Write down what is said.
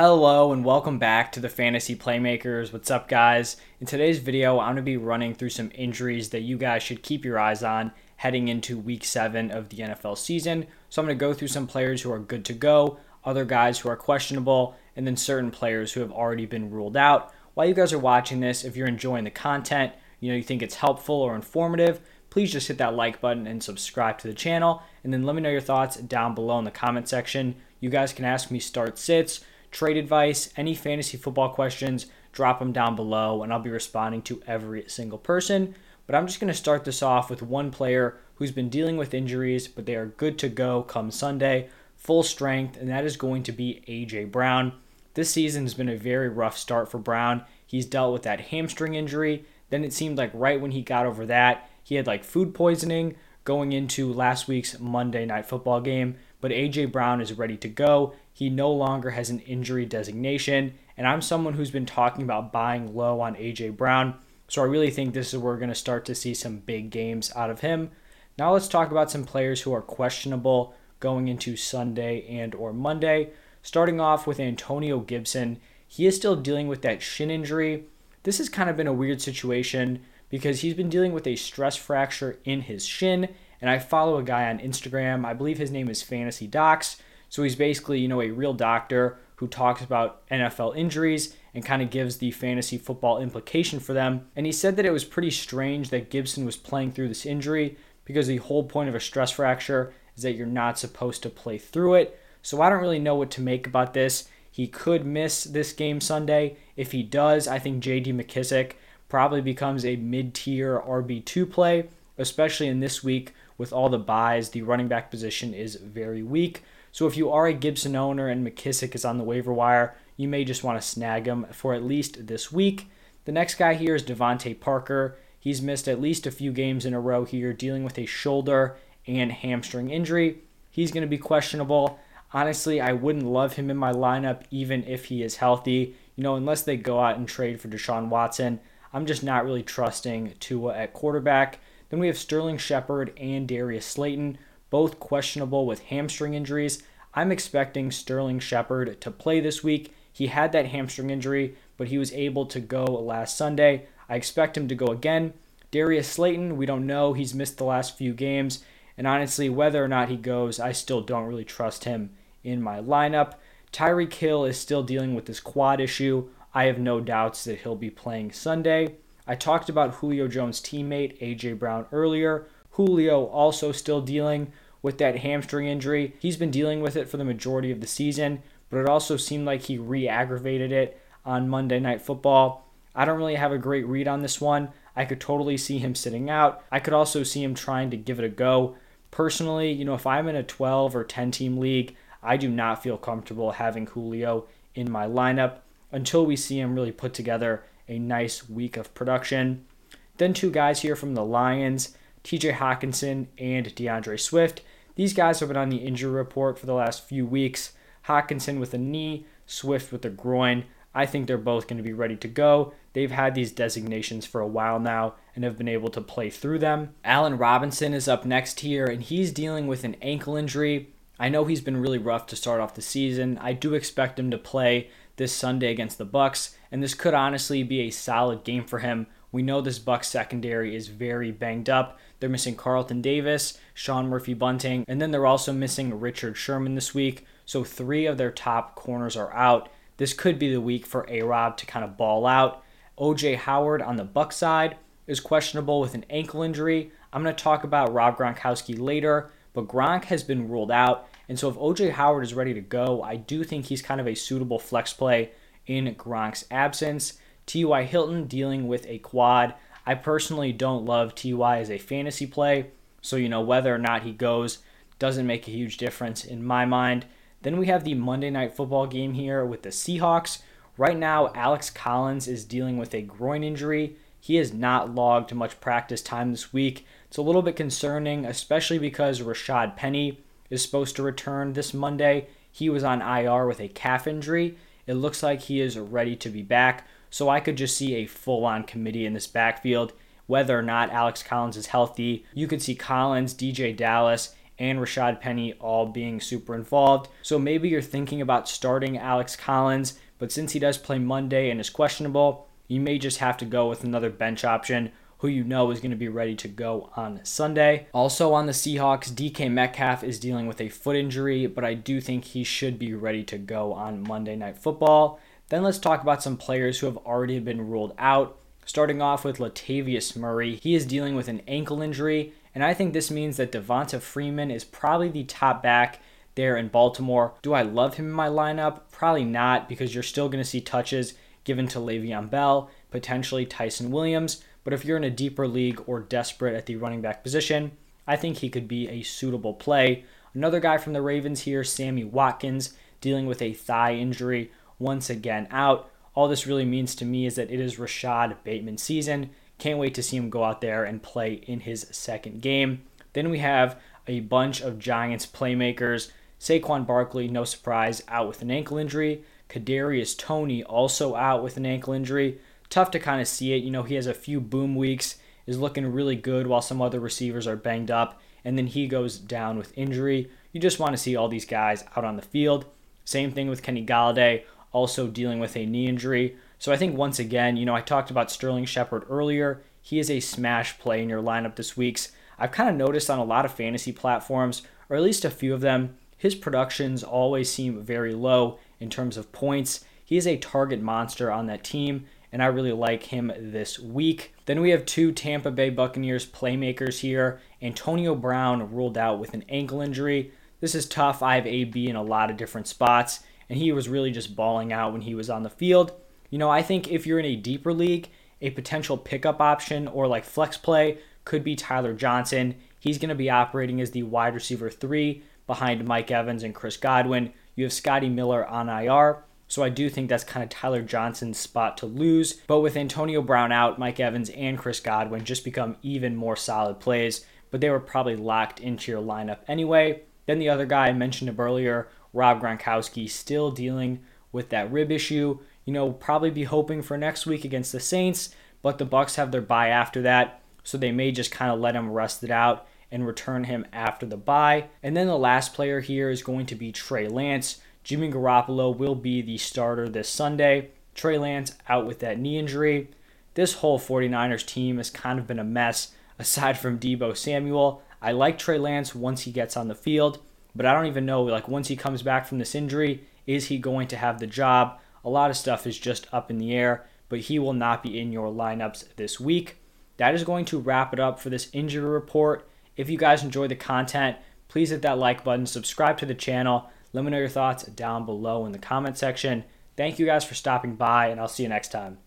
Hello and welcome back to the Fantasy Playmakers. What's up, guys? In today's video, I'm going to be running through some injuries that you guys should keep your eyes on heading into week seven of the NFL season. So, I'm going to go through some players who are good to go, other guys who are questionable, and then certain players who have already been ruled out. While you guys are watching this, if you're enjoying the content, you know, you think it's helpful or informative, please just hit that like button and subscribe to the channel. And then let me know your thoughts down below in the comment section. You guys can ask me start sits trade advice, any fantasy football questions, drop them down below and I'll be responding to every single person. But I'm just going to start this off with one player who's been dealing with injuries, but they are good to go come Sunday, full strength, and that is going to be AJ Brown. This season has been a very rough start for Brown. He's dealt with that hamstring injury. Then it seemed like right when he got over that, he had like food poisoning going into last week's Monday night football game. But AJ Brown is ready to go. He no longer has an injury designation. And I'm someone who's been talking about buying low on AJ Brown. So I really think this is where we're going to start to see some big games out of him. Now let's talk about some players who are questionable going into Sunday and or Monday. Starting off with Antonio Gibson, he is still dealing with that shin injury. This has kind of been a weird situation because he's been dealing with a stress fracture in his shin. And I follow a guy on Instagram. I believe his name is Fantasy Docs. So he's basically, you know, a real doctor who talks about NFL injuries and kind of gives the fantasy football implication for them. And he said that it was pretty strange that Gibson was playing through this injury because the whole point of a stress fracture is that you're not supposed to play through it. So I don't really know what to make about this. He could miss this game Sunday. If he does, I think JD McKissick probably becomes a mid tier RB2 play, especially in this week with all the byes. The running back position is very weak. So if you are a Gibson owner and McKissick is on the waiver wire, you may just want to snag him for at least this week. The next guy here is DeVante Parker. He's missed at least a few games in a row here, dealing with a shoulder and hamstring injury. He's going to be questionable. Honestly, I wouldn't love him in my lineup even if he is healthy. You know, unless they go out and trade for Deshaun Watson, I'm just not really trusting Tua at quarterback. Then we have Sterling Shepard and Darius Slayton both questionable with hamstring injuries. I'm expecting Sterling Shepard to play this week. He had that hamstring injury, but he was able to go last Sunday. I expect him to go again. Darius Slayton, we don't know. He's missed the last few games. And honestly, whether or not he goes, I still don't really trust him in my lineup. Tyreek Hill is still dealing with this quad issue. I have no doubts that he'll be playing Sunday. I talked about Julio Jones' teammate, A.J. Brown, earlier. Julio also still dealing with that hamstring injury. He's been dealing with it for the majority of the season, but it also seemed like he re aggravated it on Monday Night Football. I don't really have a great read on this one. I could totally see him sitting out. I could also see him trying to give it a go. Personally, you know, if I'm in a 12 or 10 team league, I do not feel comfortable having Julio in my lineup until we see him really put together a nice week of production. Then two guys here from the Lions. TJ Hockenson and DeAndre Swift. These guys have been on the injury report for the last few weeks. Hockenson with a knee, Swift with a groin. I think they're both going to be ready to go. They've had these designations for a while now and have been able to play through them. Allen Robinson is up next here, and he's dealing with an ankle injury. I know he's been really rough to start off the season. I do expect him to play this Sunday against the Bucs, and this could honestly be a solid game for him. We know this Bucs secondary is very banged up. They're missing Carlton Davis, Sean Murphy Bunting, and then they're also missing Richard Sherman this week. So three of their top corners are out. This could be the week for A Rob to kind of ball out. OJ Howard on the Buck side is questionable with an ankle injury. I'm going to talk about Rob Gronkowski later, but Gronk has been ruled out. And so if OJ Howard is ready to go, I do think he's kind of a suitable flex play in Gronk's absence. T.Y. Hilton dealing with a quad. I personally don't love Ty as a fantasy play, so you know whether or not he goes doesn't make a huge difference in my mind. Then we have the Monday night football game here with the Seahawks. Right now, Alex Collins is dealing with a groin injury. He has not logged much practice time this week. It's a little bit concerning, especially because Rashad Penny is supposed to return this Monday. He was on IR with a calf injury. It looks like he is ready to be back. So I could just see a full on committee in this backfield. Whether or not Alex Collins is healthy, you could see Collins, DeeJay Dallas, and Rashad Penny all being super involved. So maybe you're thinking about starting Alex Collins, but since he does play Monday and is questionable, you may just have to go with another bench option who you know is going to be ready to go on Sunday. Also on the Seahawks, DK Metcalf is dealing with a foot injury, but I do think he should be ready to go on Monday Night Football. Then let's talk about some players who have already been ruled out. Starting off with Latavius Murray, he is dealing with an ankle injury, and I think this means that Devonta Freeman is probably the top back there in Baltimore. Do I love him in my lineup? Probably not, because you're still going to see touches given to Le'Veon Bell, potentially Ty'Son Williams. But if you're in a deeper league or desperate at the running back position, I think he could be a suitable play. Another guy from the Ravens here, Sammy Watkins, dealing with a thigh injury, once again out. All this really means to me is that it is Rashod Bateman season. Can't wait to see him go out there and play in his second game. Then we have a bunch of Giants playmakers. Saquon Barkley, no surprise, out with an ankle injury. Kadarius Toney also out with an ankle injury tough to kind of see it. You know, he has a few boom weeks, is looking really good while some other receivers are banged up, and then he goes down with injury. You just want to see all these guys out on the field. Same thing with Kenny Golladay, also dealing with a knee injury. So I think once again, you know, I talked about Sterling Shepard earlier. He is a smash play in your lineup this week's. I've kind of noticed on a lot of fantasy platforms, or at least a few of them, his productions always seem very low in terms of points. He is a target monster on that team, and I really like him this week. Then we have two Tampa Bay Buccaneers playmakers here. Antonio Brown ruled out with an ankle injury. This is tough. I have AB in a lot of different spots, and he was really just balling out when he was on the field. You know, I think if you're in a deeper league, a potential pickup option or like flex play could be Tyler Johnson. He's going to be operating as the wide receiver three behind Mike Evans and Chris Godwin. You have Scotty Miller on IR. So I do think that's kind of Tyler Johnson's spot to lose. But with Antonio Brown out, Mike Evans and Chris Godwin just become even more solid plays, but they were probably locked into your lineup anyway. Then the other guy I mentioned earlier, Rob Gronkowski, still dealing with that rib issue. You know, probably be hoping for next week against the Saints, but the Bucs have their bye after that, so they may just kind of let him rest it out and return him after the bye. And then the last player here is going to be Trey Lance. Jimmy Garoppolo will be the starter this Sunday. Trey Lance out with that knee injury. This whole 49ers team has kind of been a mess aside from Deebo Samuel. I like Trey Lance once he gets on the field, but I don't even know like once he comes back from this injury, is he going to have the job? A lot of stuff is just up in the air, but he will not be in your lineups this week. That is going to wrap it up for this injury report. If you guys enjoy the content, please hit that like button, subscribe to the channel. Let me know your thoughts down below in the comment section. Thank you guys for stopping by, and I'll see you next time.